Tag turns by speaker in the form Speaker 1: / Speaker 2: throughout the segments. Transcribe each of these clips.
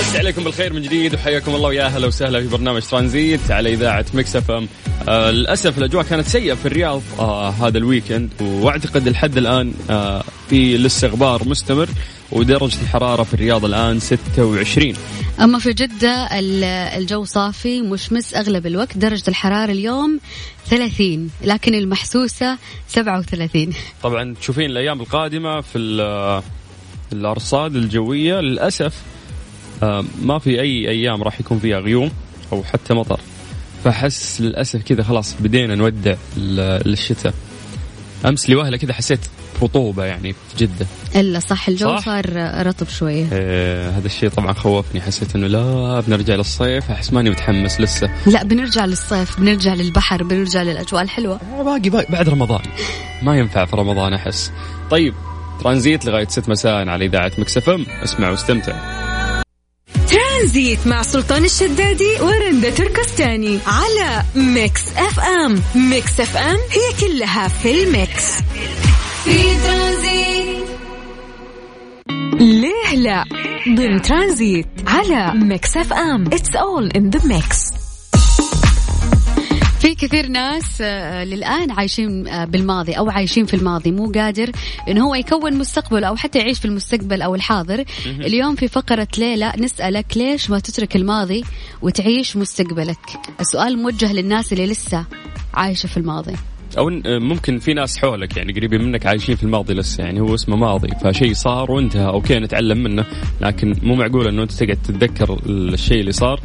Speaker 1: مسي عليكم بالخير من جديد وحياكم الله ويا أهلا وسهلا في برنامج ترانزيت على إذاعة Mix FM. آه للأسف الأجواء كانت سيئة في الرياض آه هذا ال weekend وأعتقد لحد الآن آه في لسه غبار مستمر ودرجة الحرارة في الرياض الآن 26
Speaker 2: أما في جدة ال- الجو صافي مشمس أغلب الوقت درجة الحرارة اليوم 30 لكن المحسوسة 37
Speaker 1: طبعا تشوفين الأيام القادمة في ال- الأرصاد الجوية للأسف آه، ما في أي أيام راح يكون فيها غيوم أو حتى مطر. فحس للأسف كذا خلاص بدينا نودع الشتاء. أمس لوهله كذا حسيت برطوبه يعني في جدة.
Speaker 2: إلا صح الجو
Speaker 1: صح؟
Speaker 2: صار رطب شوية.
Speaker 1: آه، هذا الشيء طبعا خوفني. حسيت إنه لا بنرجع للصيف. أحس ماني متحمس لسه.
Speaker 2: لا بنرجع للصيف بنرجع للبحر بنرجع للأجواء الحلوة.
Speaker 1: آه، باقي, باقي بعد رمضان. ما ينفع في رمضان أحس. طيب ترانزيت لغاية 6 مساء على إذاعة Mix FM اسمع واستمتع
Speaker 3: ترانزيت مع سلطان الشدادي ورندا تركستاني على Mix FM. Mix FM هي كلها في ال mix.
Speaker 4: في ترانزيت.
Speaker 3: ليه لا؟ ضمن ترانزيت على Mix FM. It's all in the
Speaker 2: mix كثير ناس آه، للآن عايشين آه، بالماضي أو عايشين في الماضي مو قادر إنه هو يكون مستقبله أو حتى يعيش في المستقبل أو الحاضر. اليوم في فقرة ليلى نسألك ليش ما تترك الماضي وتعيش مستقبلك؟ السؤال موجه للناس اللي لسه عايشة في الماضي.
Speaker 1: أو إن- ممكن في ناس حولك يعني قريبين منك عايشين في الماضي لسه يعني هو اسمه ماضي فشيء صار وانتهى أوكي نتعلم منه لكن مو معقول إنه أنت تقعد تتذكر الشيء اللي صار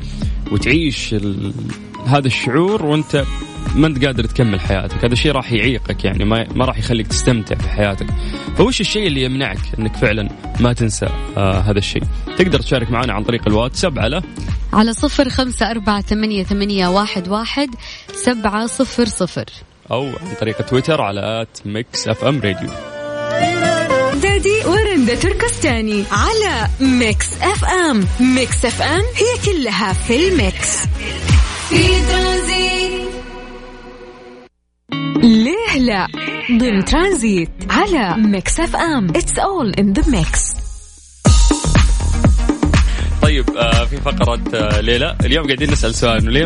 Speaker 1: وتعيش. هذا الشعور وانت ما انت قادر تكمل حياتك. هذا الشيء راح يعيقك يعني ما ما راح يخليك تستمتع في حياتك. فوش الشيء اللي يمنعك إنك فعلا ما تنسى آه هذا الشيء؟ تقدر تشارك معنا عن طريق الواتساب على؟
Speaker 2: على صفر خمسة أربعة ثمانية, ثمانية واحد, واحد سبعة صفر صفر.
Speaker 1: أو عن طريق تويتر على at Mix FM Radio
Speaker 3: دادي ورندا تركستاني على Mix FM Mix FM هي كلها في ال mix.
Speaker 4: في ترانزيت.
Speaker 3: ليه لا؟ ضمن ترانزيت على Mix FM. It's all in the mix
Speaker 1: طيب آه في فقرة آه ليلى. اليوم قاعدين نسأل سؤال. انه ليه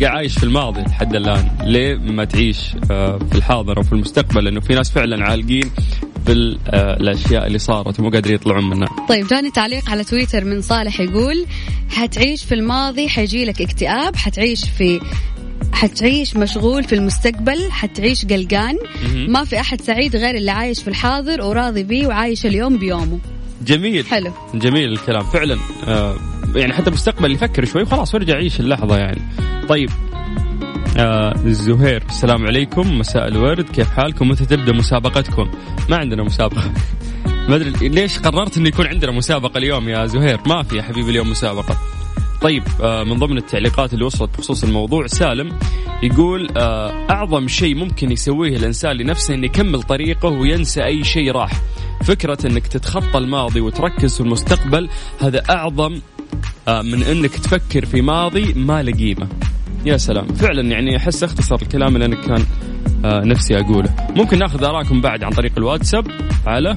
Speaker 1: قاعد عايش في الماضي لحد الآن؟ ليه ما تعيش آه في الحاضر أو في المستقبل؟ لأنه في ناس فعلا عالقين ال- آه اللي صارت ومو قادرين يطلعون منها.
Speaker 2: طيب جاني تعليق على تويتر من صالح يقول حتعيش في الماضي حيجي لك اكتئاب حتعيش في حتعيش مشغول في المستقبل حتعيش قلقان. ما في أحد سعيد غير اللي عايش في الحاضر وراضي بيه وعايش اليوم بيومه.
Speaker 1: جميل.
Speaker 2: حلو.
Speaker 1: جميل الكلام فعلا. آه يعني حتى المستقبل يفكر شوي وخلاص ويرجع يعيش اللحظة يعني. طيب آه زهير السلام عليكم مساء الورد كيف حالكم؟ متى تبدأ مسابقتكم؟ ما عندنا مسابقة. ما أدري ليش قررت انه يكون عندنا مسابقة اليوم يا زهير؟ ما في يا حبيبي اليوم مسابقة. طيب آه من ضمن التعليقات اللي وصلت بخصوص الموضوع سالم يقول آه أعظم شيء ممكن يسويه الإنسان لنفسه إنه يكمل طريقه وينسى أي شيء راح. فكرة إنك تتخطى الماضي وتركز في المستقبل هذا أعظم من إنك تفكر في ماضي ما له قيمة. يا سلام. فعلا يعني أحس أختصر الكلام اللي أنا كان آه، نفسي أقوله. ممكن ناخذ ارائكم بعد عن طريق الواتساب. على؟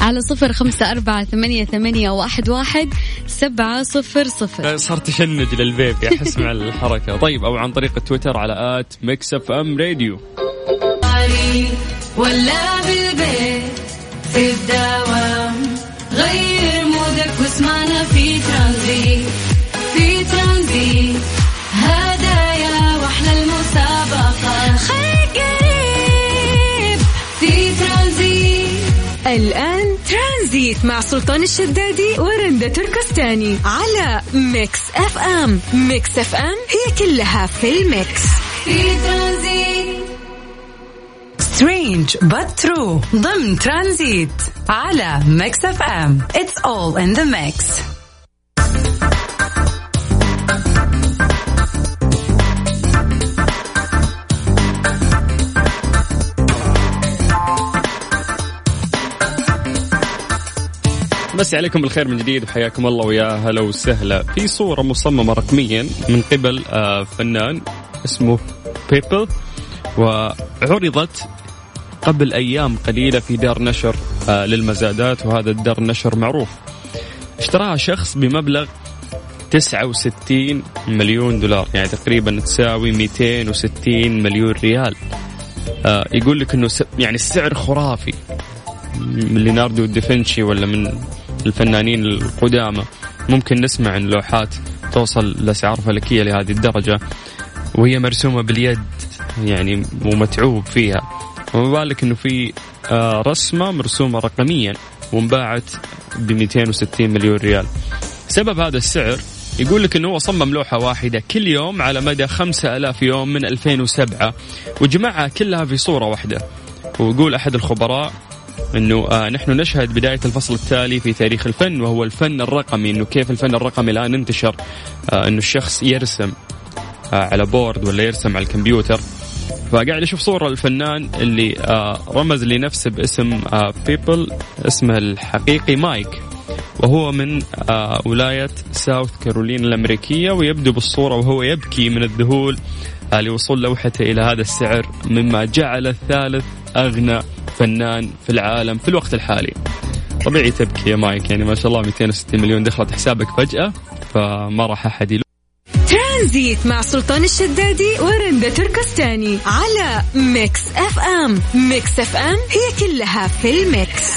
Speaker 2: على صفر خمسة أربعة ثمانية, ثمانية واحد, واحد سبعة صفر صفر.
Speaker 1: صرت أشنج لل baby أحس مع الحركة. طيب أو عن طريق التويتر على at Mix FM
Speaker 4: Radio. ولا بالبيت في الدوام غير مودك واسمعنا في ترانزيت في ترانزيت.
Speaker 3: الآن ترانزيت مع سلطان الشدادي ورندا تركستاني على Mix FM. Mix FM هي كلها في ال mix.
Speaker 4: في ترانزيت.
Speaker 5: Strange but true. ضمن ترانزيت على Mix FM. It's all in the mix.
Speaker 1: بس عليكم بالخير من جديد وحياكم الله ويا هلا وسهلا. في صورة مصممة رقميا من قبل آه، فنان اسمه بيبل وعرضت قبل أيام قليلة في دار نشر آه، للمزادات وهذا الدار نشر معروف. اشتراها شخص بمبلغ 69 مليون دولار يعني تقريبا تساوي 260 مليون ريال. آه، يقول لك إنه يعني السعر خرافي. من ليناردو دافنشي ولا من الفنانين القدامى. ممكن نسمع عن لوحات توصل لأسعار فلكية لهذه الدرجة وهي مرسومة باليد يعني ومتعوب فيها. وما بالك إنه في آه، رسمة مرسومة رقميا وانباعت ب 260 مليون ريال. سبب هذا السعر يقول لك إنه هو صمم لوحة واحدة كل يوم على مدى 5000 يوم من 2007 وجمعها كلها في صورة واحدة. ويقول أحد الخبراء إنه آه نحن نشهد بداية الفصل التالي في تاريخ الفن وهو الفن الرقمي إنه كيف الفن الرقمي الآن انتشر آه إنه الشخص يرسم آه على board ولا يرسم على الكمبيوتر. فقاعد أشوف صورة الفنان اللي آه رمز لنفسه باسم آه Beeple اسمه الحقيقي مايك. وهو من آه ولاية ساوث كارولينا الأمريكية ويبدو بالصورة وهو يبكي من الذهول آه لوصول لوحته إلى هذا السعر مما جعل الثالث أغنى فنان في العالم في الوقت الحالي. طبيعي تبكي يا مايك يعني ما شاء الله 260 مليون دخلت حسابك فجأة فما راح أحد يلوم.
Speaker 3: ترانزيت مع سلطان الشدادي ورندا تركستاني على Mix FM. Mix FM هي كلها في ال mix.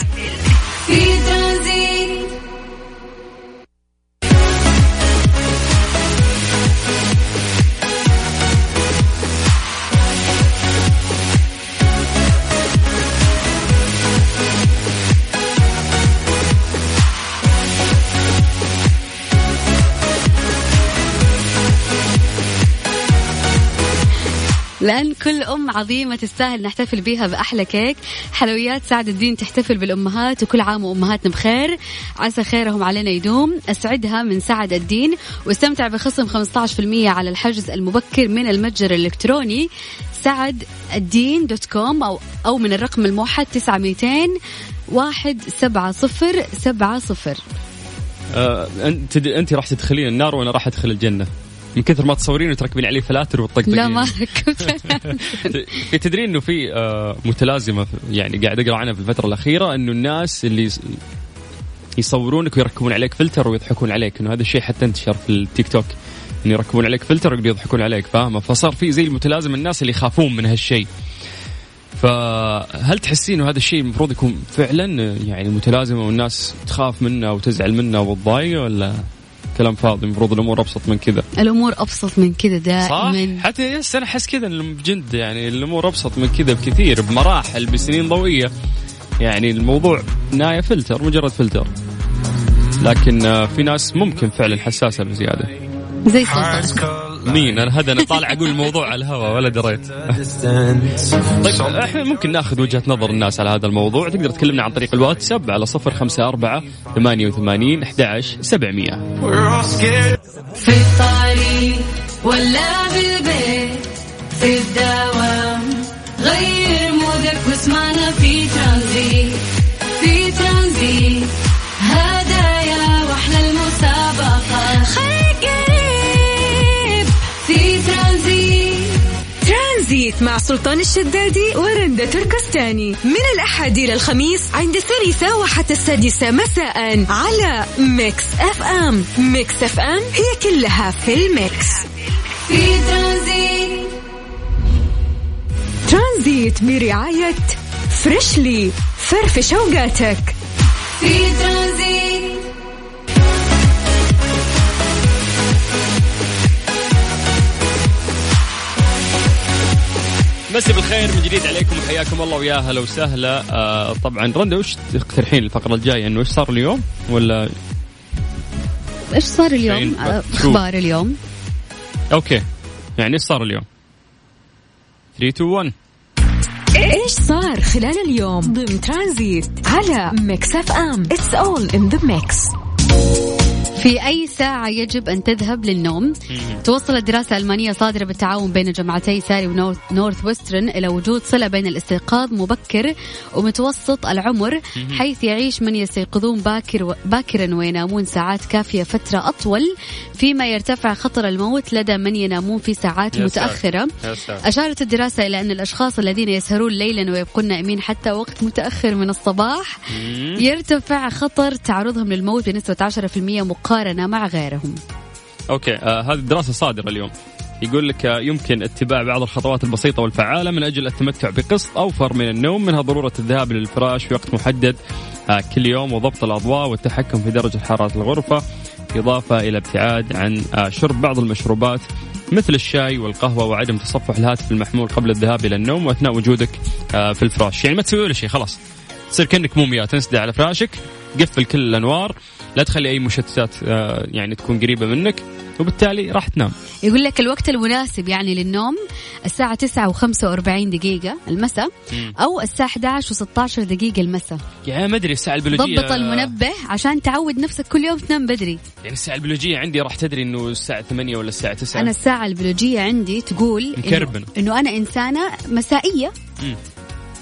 Speaker 4: في ترانزيت.
Speaker 2: لأن كل أم عظيمة تستاهل نحتفل بها بأحلى كيك. حلويات سعد الدين تحتفل بالأمهات وكل عام وأمهاتنا بخير. عسى خيرهم علينا يدوم. أسعدها من سعد الدين. واستمتع بخصم 15% على الحجز المبكر من المتجر الإلكتروني سعد الدين dot com أو, أو من الرقم الموحد 9200 واحد سبعة صفر سبعة صفر.
Speaker 1: آه أنت أنت راح تدخلين النار وأنا راح أدخل الجنة. من كثر ما تصورين وتركبين عليه فلاتر وتطقطقين.
Speaker 2: لا ما
Speaker 1: تدرين إنه في آه، متلازمة يعني قاعد أقرأ عنها في الفترة الأخيرة إنه الناس اللي يصورونك ويركبون عليك فلتر ويضحكون عليك إنه هذا الشيء حتى انتشر في التيك توك إنه يركبون عليك فلتر ويقدروا يضحكون عليك فاهمة؟ فصار في زي المتلازمة الناس اللي يخافون من هالشيء. فهل تحسين إنه هذا الشيء المفروض يكون فعلا يعني متلازمة والناس تخاف منه وتزعل منه وتضايق ولا؟ كلام فاضي المفروض الأمور أبسط من كذا.
Speaker 2: الأمور أبسط من كذا
Speaker 1: صح؟
Speaker 2: دائما.
Speaker 1: حتى yes أنا أحس كذا بجد يعني الأمور أبسط من كذا بكثير بمراحل بسنين ضوئية. يعني الموضوع نهايه فلتر مجرد فلتر. لكن آه، في ناس ممكن فعلا حساسة بزيادة.
Speaker 2: زي سلطان
Speaker 1: مين؟ أنا هذا أنا طالع أقول الموضوع على الهواء ولا دريت. طيب إحنا ممكن ناخذ وجهة نظر الناس على هذا الموضوع. تقدر تكلمنا عن طريق الواتساب على صفر خمسة أربعة ثمانية وثمانين أحد عشر سبعمية.
Speaker 4: في الطريق ولا بالبيت في الدوام غير مودك واسمعنا في ترانزيت في ترانزيت.
Speaker 3: مع سلطان الشدادي ورندا تركستاني. من الأحد إلى الخميس عند الثالثة وحتى السادسة مساء على Mix FM. Mix FM هي كلها في ال mix.
Speaker 4: في ترانزيت
Speaker 3: ترانزيت برعاية فريشلي فرفش أوقاتك.
Speaker 4: في ترانزيت.
Speaker 1: مسي بالخير من جديد عليكم. وحياكم الله ويا هلا وسهلا. آه طبعا رندا وش تقترحين الفقرة الجاية؟ إنه إيش صار اليوم؟ ولا
Speaker 2: إيش صار اليوم؟ آه،؟ أخبار اليوم؟
Speaker 1: Okay. يعني إيش صار اليوم؟ 3 2 1
Speaker 3: إيش صار خلال اليوم؟ ضمن ترانزيت على Mix FM. It's all in the mix
Speaker 2: في أي ساعة يجب أن تذهب للنوم؟ توصلت دراسة ألمانية صادرة بالتعاون بين جامعتي ساري ونورث نورث ويسترن إلى وجود صلة بين الاستيقاظ مبكر ومتوسط العمر حيث يعيش من يستيقظون باكر باكرا وينامون ساعات كافية فترة أطول فيما يرتفع خطر الموت لدى من ينامون في ساعات. متأخرة. أشارت الدراسة إلى أن الأشخاص الذين يسهرون ليلا ويبقون نائمين حتى وقت متأخر من الصباح يرتفع خطر تعرضهم للموت بنسبة 10% مقارنة مع غيرهم.
Speaker 1: أوكي آه هذه الدراسه صادره اليوم. يقول لك آه، يمكن اتباع بعض الخطوات البسيطة والفعالة من أجل التمتع بقسط أوفر من النوم منها ضرورة الذهاب للفراش في وقت محدد آه، كل يوم وضبط الأضواء والتحكم في درجة حرارة الغرفة إضافة إلى ابتعاد عن آه، شرب بعض المشروبات مثل الشاي والقهوة وعدم تصفح الهاتف المحمول قبل الذهاب إلى النوم وأثناء وجودك في الفراش. يعني ما تسوي ولا شيء خلاص. تصير كأنك مومياء تنسدح على فراشك قفل كل الأنوار لا تخلي أي مشتتات آه، يعني تكون قريبة منك وبالتالي راح تنام
Speaker 2: يقول لك الوقت المناسب يعني للنوم الساعة 9 و45 دقيقة المساء. أو الساعة 11 و16 دقيقة المساء
Speaker 1: يعني ما أدري الساعة البيولوجيه
Speaker 2: ضبط المنبه عشان تعود نفسك كل يوم تنام بدري
Speaker 1: يعني الساعة البيولوجية عندي راح تدري إنه الساعة 8 ولا الساعة 9
Speaker 2: أنا الساعة البيولوجية عندي تقول إنه-. إنه أنا إنسانة مسائية
Speaker 1: مم.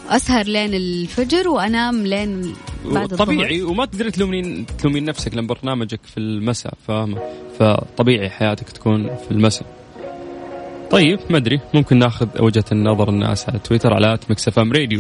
Speaker 2: أسهر لين الفجر وأنام لين بعد
Speaker 1: طبيعي وما تقدر تلومين تلومين نفسك لأن برنامجك في المساء فاهمه فطبيعي حياتك تكون في المساء. طيب ما أدري ممكن ناخذ وجهة النظر الناس على تويتر على مكسف إم راديو.